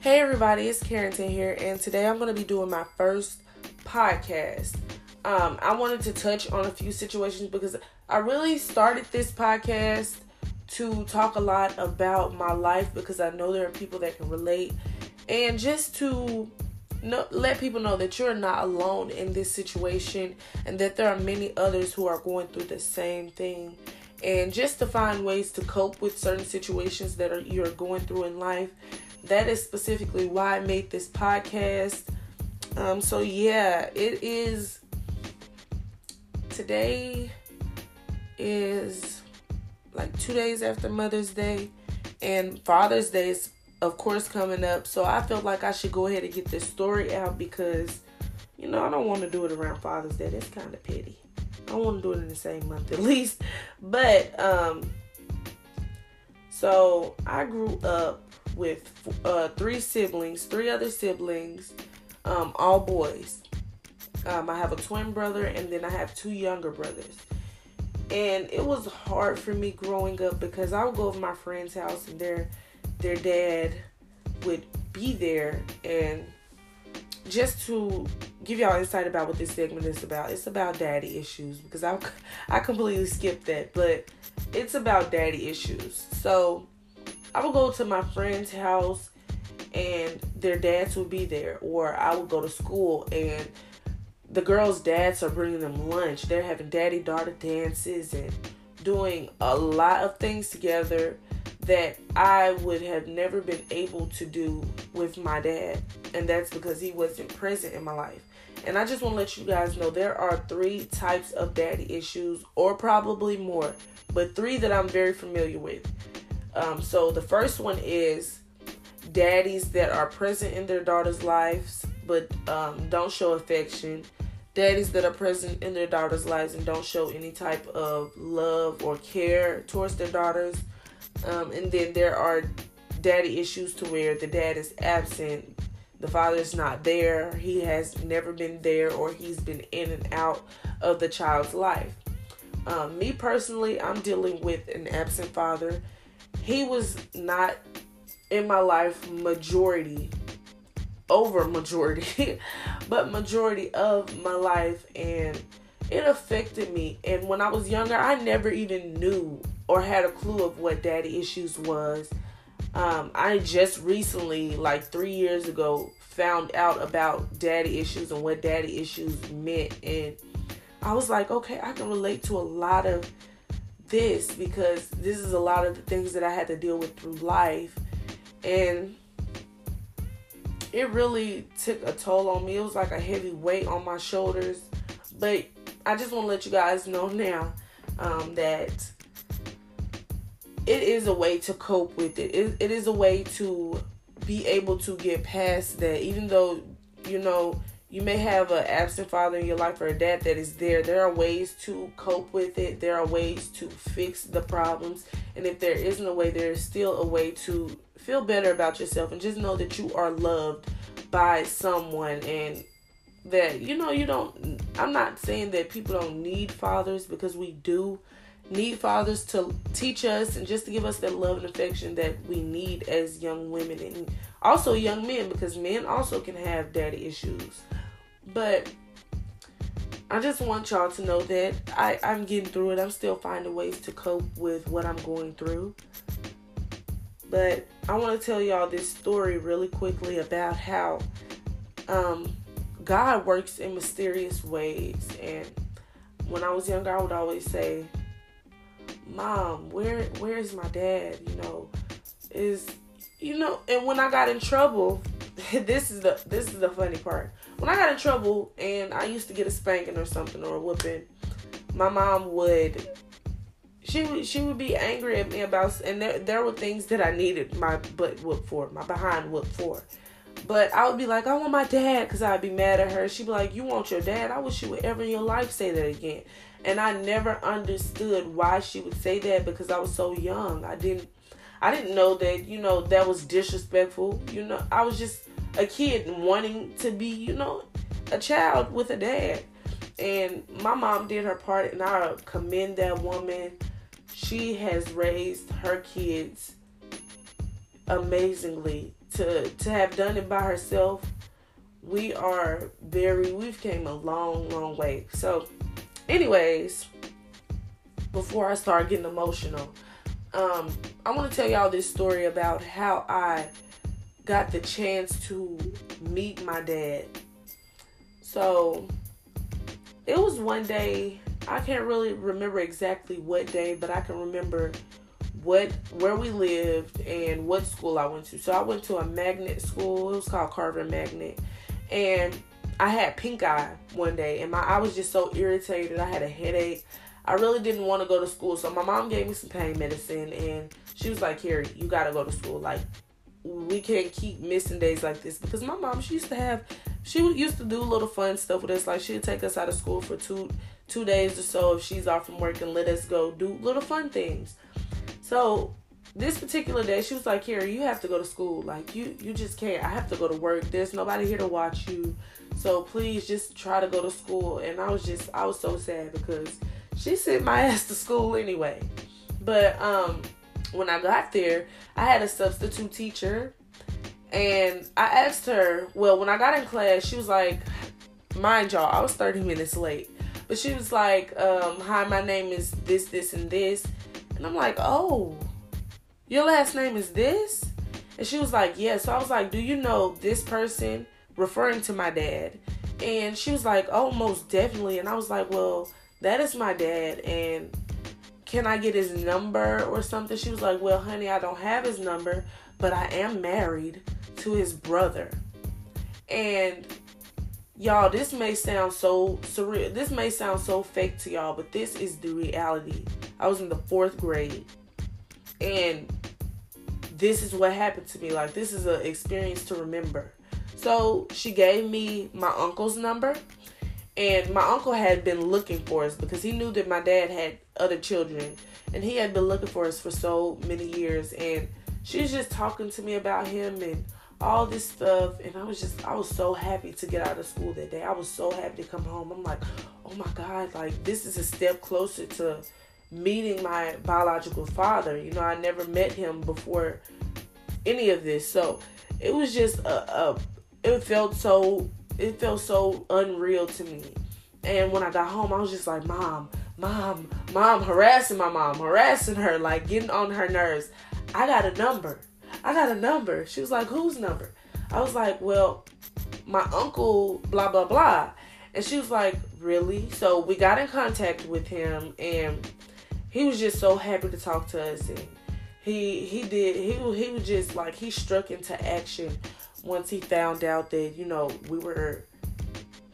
Hey everybody, it's Carrington here, and today I'm going to be doing my first podcast. Um, I wanted to touch on a few situations because I really started this podcast to talk a lot about my life because I know there are people that can relate, and just to know, let people know that you're not alone in this situation and that there are many others who are going through the same thing. And just to find ways to cope with certain situations that are, you're going through in life that is specifically why I made this podcast. Um, so yeah, it is today is like two days after Mother's Day, and Father's Day is of course coming up. So I felt like I should go ahead and get this story out because you know I don't want to do it around Father's Day. That's kind of petty. I want to do it in the same month at least. But um, so I grew up with uh, three siblings, three other siblings, um, all boys. Um, I have a twin brother, and then I have two younger brothers. And it was hard for me growing up because I would go to my friend's house, and their their dad would be there. And just to give y'all insight about what this segment is about, it's about daddy issues because I I completely skipped that, but it's about daddy issues. So I would go to my friend's house and their dads would be there, or I would go to school and the girls' dads are bringing them lunch. They're having daddy daughter dances and doing a lot of things together that I would have never been able to do with my dad. And that's because he wasn't present in my life. And I just want to let you guys know there are three types of daddy issues, or probably more, but three that I'm very familiar with. Um, so the first one is daddies that are present in their daughters' lives but um, don't show affection. Daddies that are present in their daughters' lives and don't show any type of love or care towards their daughters. Um, and then there are daddy issues to where the dad is absent, the father is not there, he has never been there, or he's been in and out of the child's life. Um, me personally, I'm dealing with an absent father he was not in my life majority over majority but majority of my life and it affected me. And when i was younger i never even knew or had a clue of what daddy issues was. Um, i just recently like three years ago found out about daddy issues and what daddy issues meant. And i was like okay i can relate to a lot of this because this is a lot of the things that I had to deal with through life. And it really took a toll on me. It was like a heavy weight on my shoulders. But I just want to let you guys know now um, that it is a way to cope with it. it. It is a way to be able to get past that, even though, you know, you may have an absent father in your life or a dad that is there. There are ways to cope with it. There are ways to fix the problems. And if there isn't a way, there is still a way to feel better about yourself and just know that you are loved by someone and that you know you don't I'm not saying that people don't need fathers because we do need fathers to teach us and just to give us that love and affection that we need as young women and also young men because men also can have daddy issues but I just want y'all to know that I, I'm getting through it. I'm still finding ways to cope with what I'm going through. But I want to tell y'all this story really quickly about how um, God works in mysterious ways. And when I was younger, I would always say, "Mom, where where is my dad?" You know, is you know. And when I got in trouble, this is the this is the funny part when I got in trouble and I used to get a spanking or something or a whooping, my mom would she would she would be angry at me about and there there were things that I needed my butt whooped for, my behind whooped for. But I would be like, I want my dad because I'd be mad at her. She'd be like, You want your dad? I wish you would ever in your life say that again. And I never understood why she would say that because I was so young. I didn't I didn't know that, you know, that was disrespectful. You know, I was just a kid wanting to be, you know, a child with a dad. And my mom did her part, and I commend that woman. She has raised her kids amazingly. to to have done it by herself, we are very we've came a long, long way. So, anyways, before I start getting emotional, um, I want to tell y'all this story about how I got the chance to meet my dad. So it was one day, I can't really remember exactly what day, but I can remember what where we lived and what school I went to. So I went to a magnet school. It was called Carver Magnet. And I had pink eye one day and my I was just so irritated. I had a headache. I really didn't want to go to school. So my mom gave me some pain medicine and she was like, "Here, you gotta go to school. Like we can't keep missing days like this. Because my mom she used to have she used to do little fun stuff with us. Like she'd take us out of school for two two days or so. If she's off from work and let us go do little fun things. So this particular day she was like Carrie you have to go to school. Like you you just can't. I have to go to work. There's nobody here to watch you. So please just try to go to school. And I was just I was so sad because she sent my ass to school anyway. But um when I got there, I had a substitute teacher and I asked her, well, when I got in class, she was like, mind y'all, I was 30 minutes late. But she was like, um, hi, my name is this, this, and this. And I'm like, oh, your last name is this? And she was like, yeah. So I was like, do you know this person? Referring to my dad. And she was like, oh, most definitely. And I was like, well, that is my dad. And can I get his number or something? She was like, Well, honey, I don't have his number, but I am married to his brother. And y'all, this may sound so surreal. This may sound so fake to y'all, but this is the reality. I was in the fourth grade, and this is what happened to me. Like, this is an experience to remember. So, she gave me my uncle's number and my uncle had been looking for us because he knew that my dad had other children. And he had been looking for us for so many years. And she was just talking to me about him and all this stuff. And I was just, I was so happy to get out of school that day. I was so happy to come home. I'm like, oh my God, like this is a step closer to meeting my biological father. You know, I never met him before any of this. So it was just a, a it felt so it felt so unreal to me. And when I got home, I was just like, Mom, Mom, Mom, harassing my mom, harassing her, like getting on her nerves. I got a number. I got a number. She was like, Whose number? I was like, Well, my uncle, blah, blah, blah. And she was like, Really? So we got in contact with him, and he was just so happy to talk to us. And he he did he he was just like he struck into action once he found out that you know we were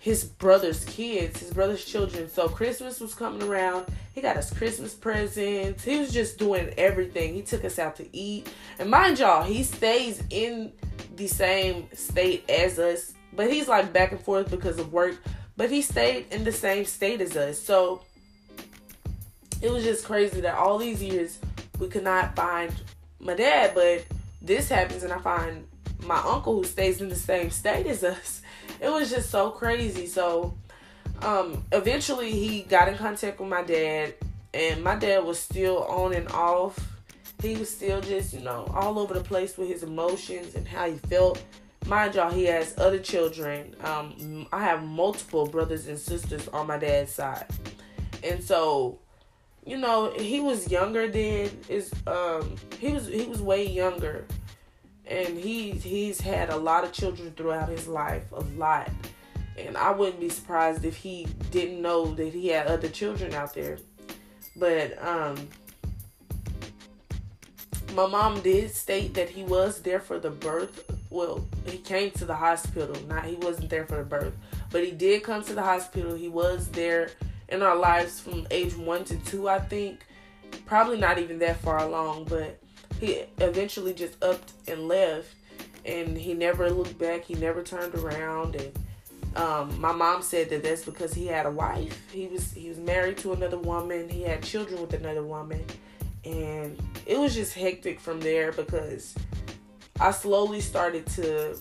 his brother's kids, his brother's children. So Christmas was coming around. He got us Christmas presents. He was just doing everything. He took us out to eat. And mind y'all, he stays in the same state as us, but he's like back and forth because of work. But he stayed in the same state as us. So it was just crazy that all these years we could not find my dad, but this happens and I find my uncle who stays in the same state as us. It was just so crazy. So um, eventually he got in contact with my dad and my dad was still on and off. He was still just, you know, all over the place with his emotions and how he felt. Mind y'all, he has other children. Um, I have multiple brothers and sisters on my dad's side. And so, you know, he was younger than is um he was he was way younger and he he's had a lot of children throughout his life, a lot. And I wouldn't be surprised if he didn't know that he had other children out there. But um my mom did state that he was there for the birth. Well, he came to the hospital. Not he wasn't there for the birth, but he did come to the hospital. He was there in our lives from age 1 to 2, I think. Probably not even that far along, but he eventually just upped and left and he never looked back he never turned around and um, my mom said that that's because he had a wife. He was he was married to another woman he had children with another woman and it was just hectic from there because i slowly started to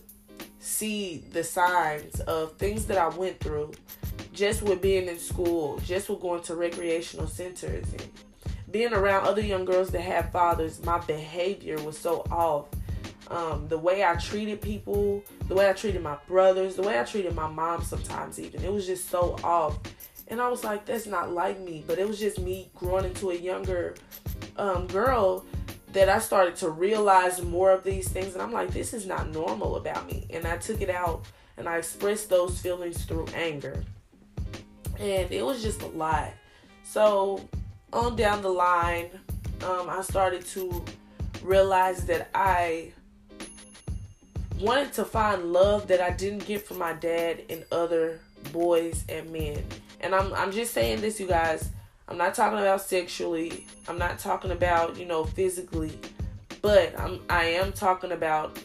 see the signs of things that i went through just with being in school just with going to recreational centers and being around other young girls that have fathers, my behavior was so off. um, the way I treated people, the way I treated my brothers, the way I treated my mom sometimes even. It was just so off. And I was like, that's not like me. But it was just me growing into a younger um, girl that I started to realize more of these things. And I'm like, this is not normal about me. And I took it out and I expressed those feelings through anger. And it was just a lot. So on down the line, um, I started to realize that I wanted to find love that I didn't get from my dad and other boys and men. And I'm I'm just saying this, you guys. I'm not talking about sexually. I'm not talking about, you know, physically. But I'm I am talking about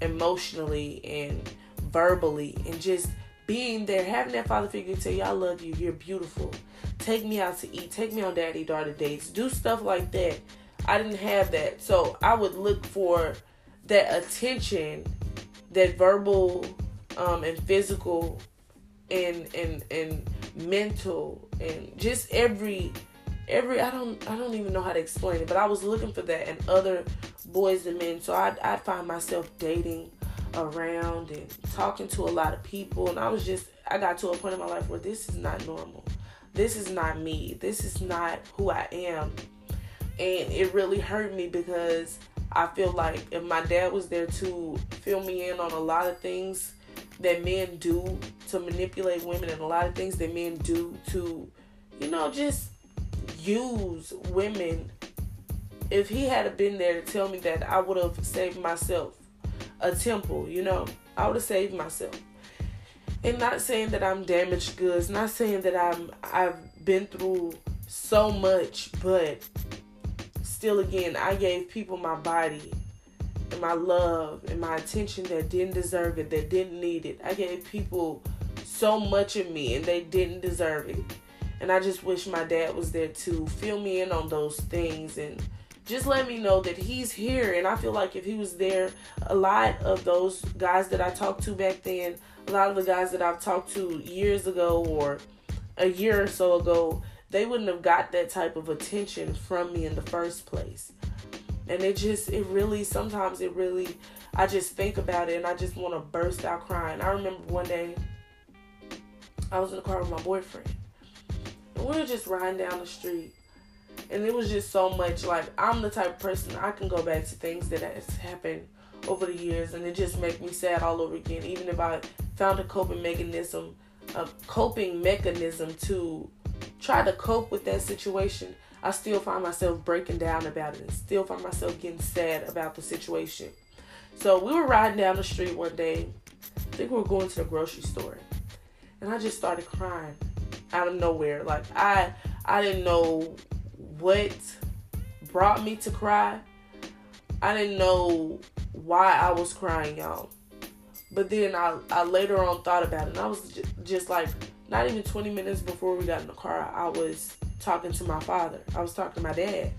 emotionally and verbally and just being there, having that father figure tell you, I love you, you're beautiful. Take me out to eat, take me on daddy daughter dates, do stuff like that. I didn't have that. So I would look for that attention, that verbal um, and physical and and and mental and just every every I don't I don't even know how to explain it, but I was looking for that in other boys and men. So I I find myself dating around and talking to a lot of people and I was just I got to a point in my life where this is not normal. This is not me. This is not who I am. And it really hurt me because I feel like if my dad was there to fill me in on a lot of things that men do to manipulate women and a lot of things that men do to, you know, just use women. If he had been there to tell me that, I would have saved myself a temple, you know, I would have saved myself. And not saying that I'm damaged goods, not saying that I'm I've been through so much, but still again, I gave people my body and my love and my attention that didn't deserve it, that didn't need it. I gave people so much of me and they didn't deserve it. And I just wish my dad was there to fill me in on those things and just let me know that he's here. And I feel like if he was there, a lot of those guys that I talked to back then, a lot of the guys that I've talked to years ago or a year or so ago, they wouldn't have got that type of attention from me in the first place and it just it really sometimes it really I just think about it and I just want to burst out crying. I remember one day I was in the car with my boyfriend and we were just riding down the street and it was just so much like I'm the type of person I can go back to things that has happened over the years and it just make me sad all over again even if I found a coping mechanism a coping mechanism to try to cope with that situation I still find myself breaking down about it and still find myself getting sad about the situation. So we were riding down the street one day. I think we were going to the grocery store. And I just started crying out of nowhere. Like I I didn't know what brought me to cry. I didn't know why I was crying, y'all. But then I, I later on thought about it, and I was just, just like, not even 20 minutes before we got in the car, I was talking to my father. I was talking to my dad.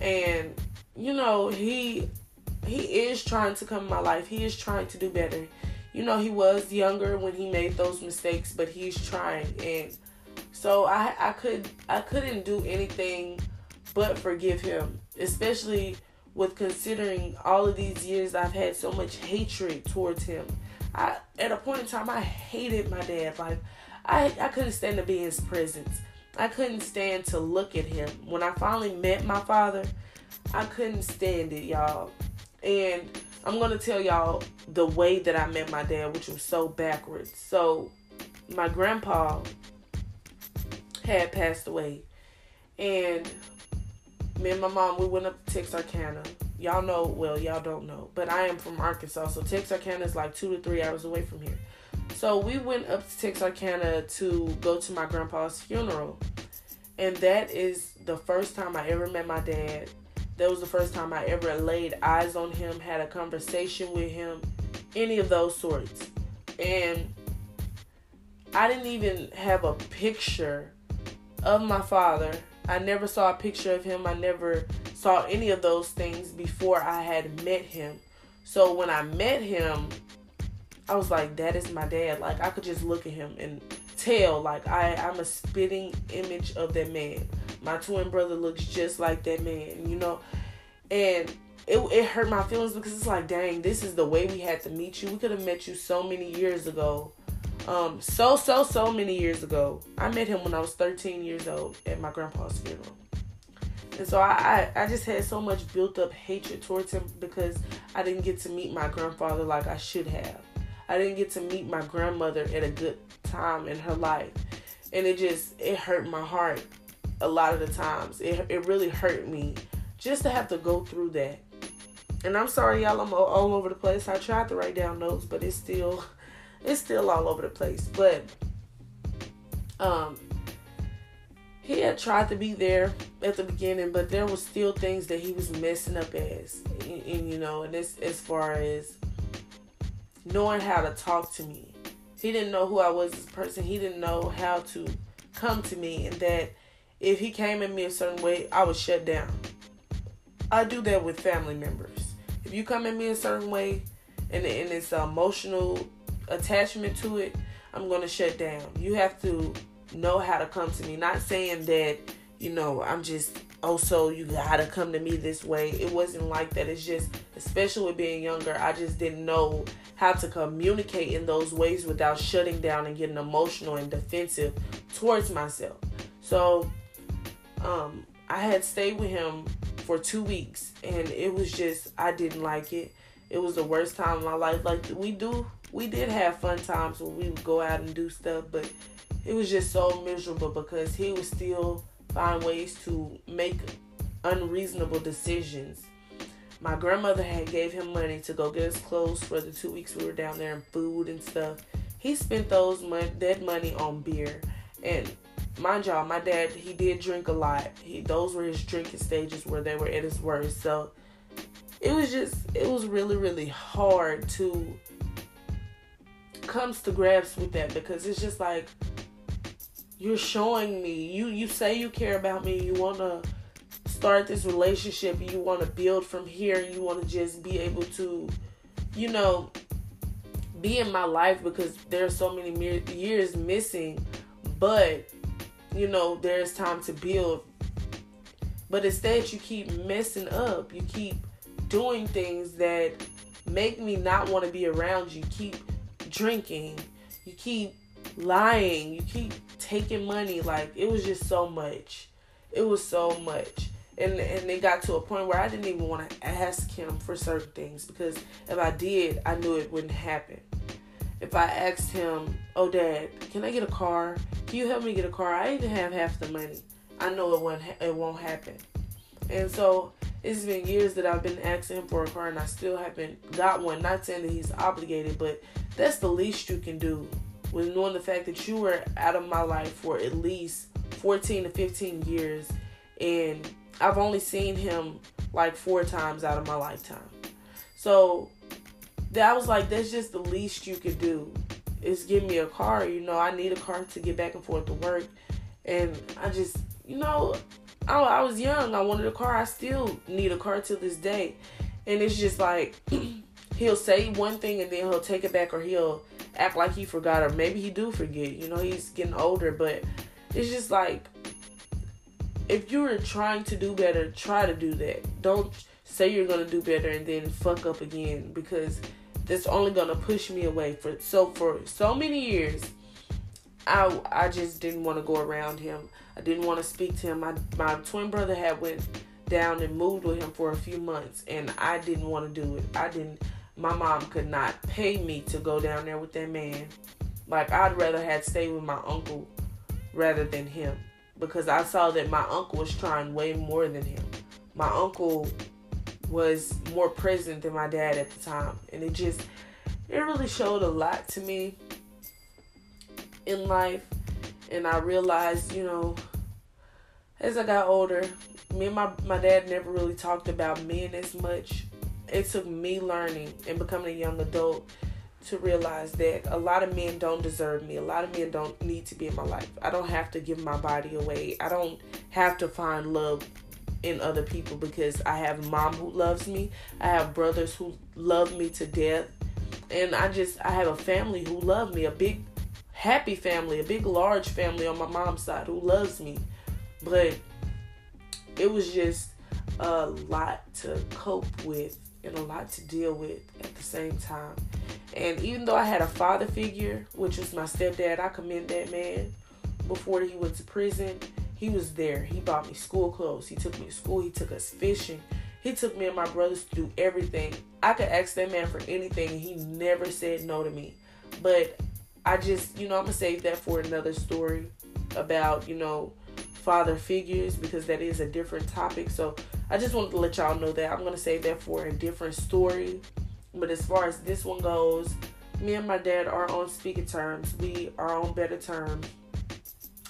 And you know, he he is trying to come in my life. He is trying to do better. You know, he was younger when he made those mistakes, but he's trying and so I I could I couldn't do anything but forgive him, especially with considering all of these years I've had so much hatred towards him. I at a point in time I hated my dad. Like I I couldn't stand to be in his presence. I couldn't stand to look at him. When I finally met my father, I couldn't stand it, y'all. And I'm to tell y'all the way that I met my dad, which was so backwards. So, my grandpa had passed away. And me and my mom, we went up to Texarkana. Y'all know, well, y'all don't know, but I am from Arkansas. So, Texarkana is like two to three hours away from here. So we went up to Texarkana to go to my grandpa's funeral. And that is the first time I ever met my dad. That was the first time I ever laid eyes on him, had a conversation with him, any of those sorts. And I didn't even have a picture of my father. I never saw a picture of him. I never saw any of those things before I had met him. So when I met him, I was like, that is my dad. Like I could just look at him and tell like I, I'm a spitting image of that man. My twin brother looks just like that man, you know? And it, it hurt my feelings because it's like, dang, this is the way we had to meet you. We could have met you so many years ago. Um, so, so, so many years ago. I met him when I was 13 years old at my grandpa's funeral. And so I, I, I just had so much built up hatred towards him because I didn't get to meet my grandfather like I should have. I didn't get to meet my grandmother at a good time in her life. And it just, it hurt my heart a lot of the times. It, it really hurt me just to have to go through that. And I'm sorry, y'all, I'm all over the place. I tried to write down notes, but it's still, it's still all over the place. But, um, he had tried to be there at the beginning, but there was still things that he was messing up as, and, and you know, and this as far as knowing how to talk to me. He didn't know who I was as a person. He didn't know how to come to me, and that if he came at me a certain way, I would shut down. I do that with family members. If you come at me a certain way, and, and it's emotional attachment to it, I'm gonna shut down. You have to know how to come to me. Not saying that, you know, I'm just, oh, so you gotta come to me this way. It wasn't like that. It's just, especially with being younger, I just didn't know how to communicate in those ways without shutting down and getting emotional and defensive towards myself. So, um, I had stayed with him for two weeks and it was just, I didn't like it. It was the worst time of my life. Like, we do, we did have fun times when we would go out and do stuff, but it was just so miserable because he would still find ways to make unreasonable decisions. My grandmother had gave him money to go get us clothes for the two weeks we were down there and food and stuff. He spent those money, that money on beer, and mind y'all, my dad he did drink a lot. He those were his drinking stages where they were at his worst. So it was just it was really really hard to comes to grasp with that because it's just like you're showing me. You you say you care about me. You want to start this relationship. You want to build from here. You want to just be able to you know be in my life because there's so many years missing. But you know there's time to build. But instead you keep messing up. You keep doing things that make me not want to be around you. Keep drinking you keep lying you keep taking money. Like it was just so much. It was so much. And and it got to a point where I didn't even want to ask him for certain things because if I did, I knew it wouldn't happen. If I asked him, "Oh, Dad, can I get a car? Can you help me get a car? I even have half the money. I know it won't. It won't happen." And so it's been years that I've been asking him for a car, and I still haven't got one. Not saying that he's obligated, but that's the least you can do with knowing the fact that you were out of my life for at least 14 to 15 years and I've only seen him like four times out of my lifetime. So that was like that's just the least you could do is give me a car. You know, I need a car to get back and forth to work. And I just, you know, I, I was young. I wanted a car. I still need a car to this day. And it's just like he'll say one thing and then he'll take it back or he'll act like he forgot or maybe he do forget. You know, he's getting older, but it's just like if you're trying to do better, try to do that. Don't say you're gonna do better and then fuck up again because that's only gonna push me away. For so for so many years, I I just didn't want to go around him. I didn't want to speak to him. My my twin brother had went down and moved with him for a few months, and I didn't want to do it. I didn't my mom could not pay me to go down there with that man. Like I'd rather had stayed with my uncle rather than him because I saw that my uncle was trying way more than him. My uncle was more present than my dad at the time, and it just it really showed a lot to me in life. And I realized, you know, as I got older, me and my, my dad never really talked about men as much it took me learning and becoming a young adult to realize that a lot of men don't deserve me. A lot of men don't need to be in my life. I don't have to give my body away. I don't have to find love in other people because I have mom who loves me. I have brothers who love me to death. And I just I have a family who love me, a big happy family, a big large family on my mom's side who loves me. But it was just a lot to cope with and a lot to deal with at the same time. And even though I had a father figure, which was my stepdad, I commend that man. Before he went to prison, he was there. He bought me school clothes. He took me to school. He took us fishing. He took me and my brothers to do everything. I could ask that man for anything, and he never said no to me. But I just, you know, I'm gonna save that for another story about, you know, father figures because that is a different topic. So I just wanted to let y'all know that I'm gonna save that for a different story. But as far as this one goes, me and my dad are on speaking terms. We are on better terms.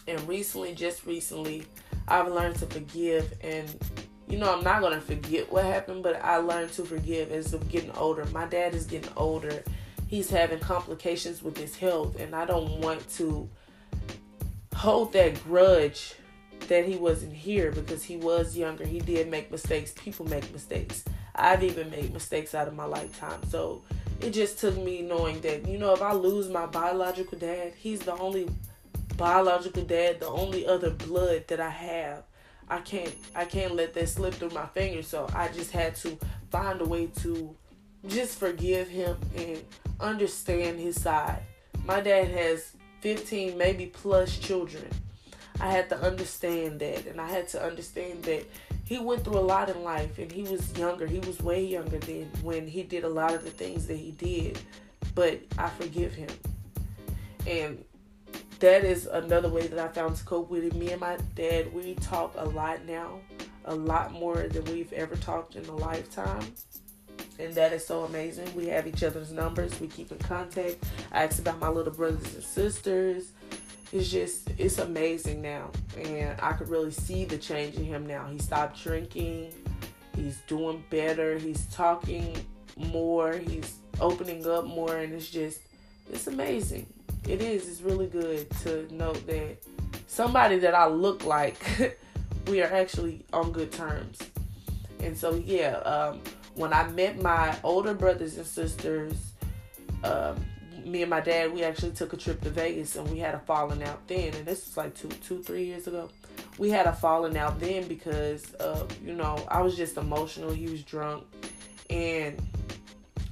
And recently, just recently, I've learned to forgive and you know, I'm not gonna forget what happened, but I learned to forgive as of getting older. My dad is getting older. He's having complications with his health, and I don't want to hold that grudge that he wasn't here because he was younger. He did make mistakes. People make mistakes. I've even made mistakes out of my lifetime. So it just took me knowing that, you know, if I lose my biological dad, he's the only biological dad, the only other blood that I have. I can't I can't let that slip through my fingers. So I just had to find a way to just forgive him and understand his side. My dad has 15 maybe plus children. I had to understand that and I had to understand that he went through a lot in life and he was younger. He was way younger than when he did a lot of the things that he did. But I forgive him. And that is another way that I found to cope with it. Me and my dad, we talk a lot now, a lot more than we've ever talked in a lifetime. And that is so amazing. We have each other's numbers, we keep in contact. I ask about my little brothers and sisters. It's just, it's amazing now. And I could really see the change in him now. He stopped drinking, he's doing better, he's talking more, he's opening up more, and it's just, it's amazing it is. It's really good to know that somebody that I look like, we are actually on good terms. And so, yeah, um, when I met my older brothers and sisters, um, me and my dad, we actually took a trip to Vegas and we had a falling out then. And this was like two, two, three years ago. We had a falling out then because, uh, you know, I was just emotional. He was drunk. And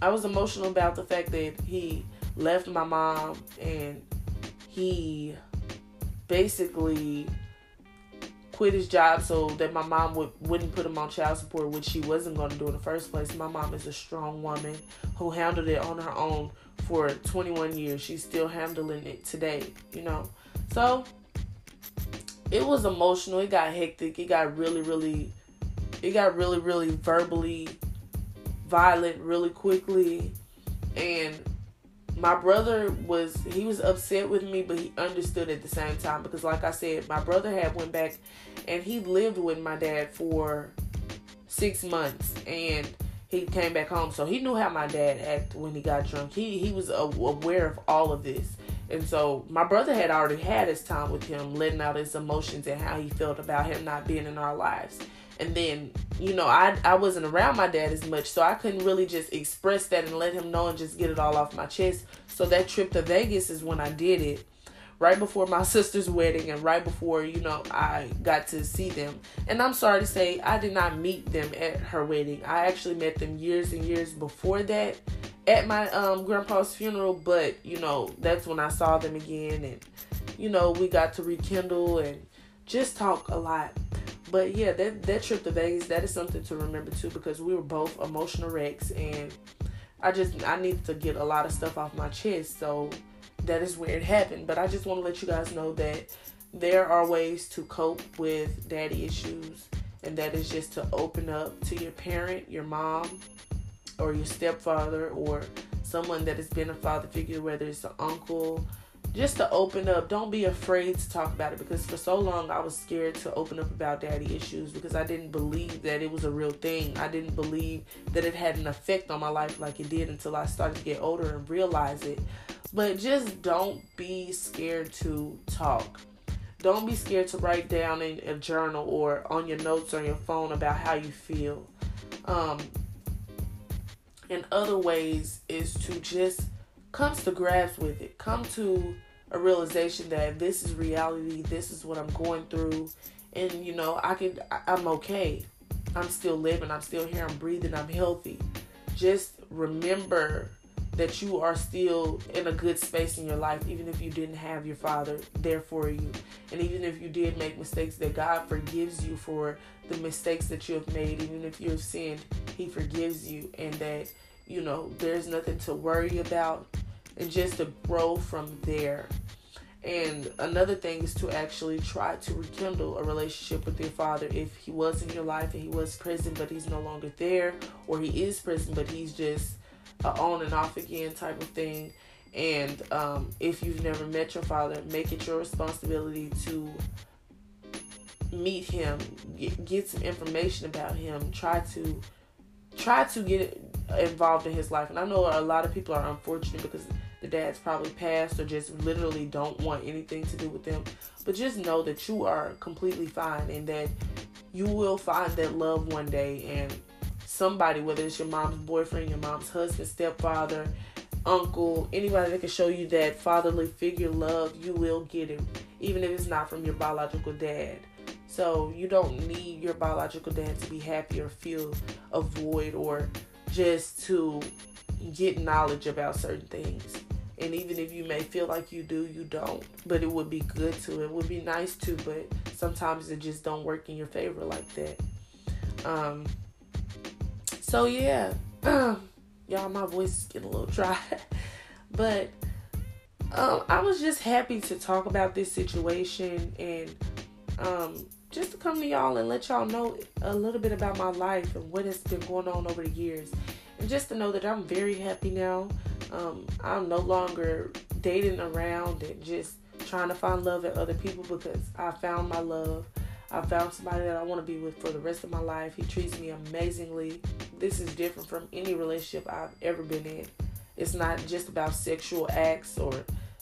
I was emotional about the fact that he left my mom and he basically quit his job so that my mom would, wouldn't put him on child support, which she wasn't going to do in the first place. My mom is a strong woman who handled it on her own for 21 years. She's still handling it today, you know. So it was emotional. It got hectic. It got really, really, it got really, really verbally violent really quickly. And my brother was he was upset with me but he understood at the same time because like i said my brother had went back and he lived with my dad for six months and he came back home. So he knew how my dad acted when he got drunk. He he was aware of all of this. And so my brother had already had his time with him letting out his emotions and how he felt about him not being in our lives and then you know I I wasn't around my dad as much so I couldn't really just express that and let him know and just get it all off my chest. So that trip to Vegas is when I did it right before my sister's wedding and right before you know I got to see them. And I'm sorry to say I did not meet them at her wedding. I actually met them years and years before that at my um grandpa's funeral but you know that's when I saw them again and you know we got to rekindle and just talk a lot but yeah, that that trip to Vegas, that is something to remember too because we were both emotional wrecks and I just I needed to get a lot of stuff off my chest. So that is where it happened. But I just want to let you guys know that there are ways to cope with daddy issues and that is just to open up to your parent, your mom, or your stepfather or someone that has been a father figure, whether it's an uncle, just to open up. Don't be afraid to talk about it because for so long I was scared to open up about daddy issues because I didn't believe that it was a real thing. I didn't believe that it had an effect on my life like it did until I started to get older and realize it. But just don't be scared to talk. Don't be scared to write down in a journal or on your notes on your phone about how you feel. Um, in other ways is to just comes to grasp with it. Come to a realization that this is reality. This is what I'm going through, and you know I can. I'm okay. I'm still living, I'm still here, I'm breathing, I'm healthy. Just remember that you are still in a good space in your life, even if you didn't have your father there for you. And even if you did make mistakes, that God forgives you for the mistakes that you have made. Even if you have sinned, He forgives you. And that, you know, there's nothing to worry about. And just to grow from there. And another thing is to actually try to rekindle a relationship with your father if he was in your life and he was present but he's no longer there, or he is present but he's just on and off again type of thing. And um, if you've never met your father, make it your responsibility to meet him, get, get some information about him, try to try to get involved in his life. And I know a lot of people are unfortunate because the dad's probably passed or just literally don't want anything to do with them. But just know that you are completely fine and that you will find that love one day and somebody, whether it's your mom's boyfriend, your mom's husband, stepfather, uncle, anybody that can show you that fatherly figure love, you will get it, even if it's not from your biological dad. So you don't need your biological dad to be happy or feel a void or just to get knowledge about certain things. And even if you may feel like you do, you don't. But it would be good to. It would be nice to, but sometimes it just don't work in your favor like that. Um, so yeah, y'all, my voice is getting a little dry, but um, I was just happy to talk about this situation and um, just to come to y'all and let y'all know a little bit about my life and what has been going on over the years, and just to know that I'm very happy now. Um, I'm no longer dating around and just trying to find love in other people because I found my love. I found somebody that I want to be with for the rest of my life. He treats me amazingly. This is different from any relationship I've ever been in. It's not just about sexual acts or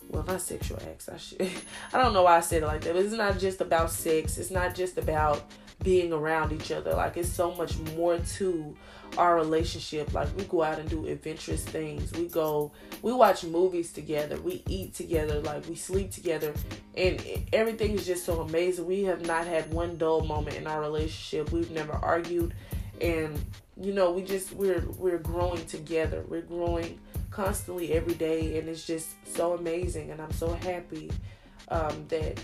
well not sexual acts. I should I don't know why I said it like that, but it's not just about sex. It's not just about being around each other. Like it's so much more to our relationship. Like we go out and do adventurous things. We go, we watch movies together. We eat together. Like we sleep together, and everything is just so amazing. We have not had one dull moment in our relationship. We've never argued, and you know, we just we're we're growing together. We're growing constantly every day, and it's just so amazing. And I'm so happy um, that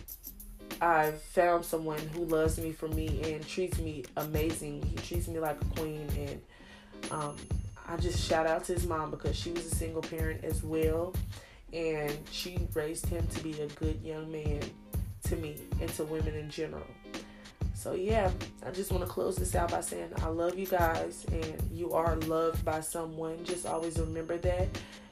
I've found someone who loves me for me and treats me amazing. He treats me like a queen, and um, I just shout out to his mom because she was a single parent as well, and she raised him to be a good young man to me and to women in general. So yeah, I just want to close this out by saying I love you guys and you are loved by someone. Just always remember that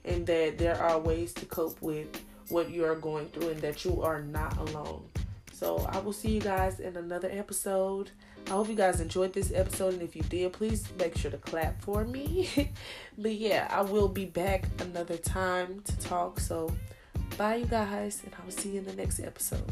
and that there are ways to cope with what you are going through and that you are not alone. So I will see you guys in another episode. I hope you guys enjoyed this episode, and if you did, please make sure to clap for me. but yeah, I will be back another time to talk. So bye, you guys, and I will see you in the next episode.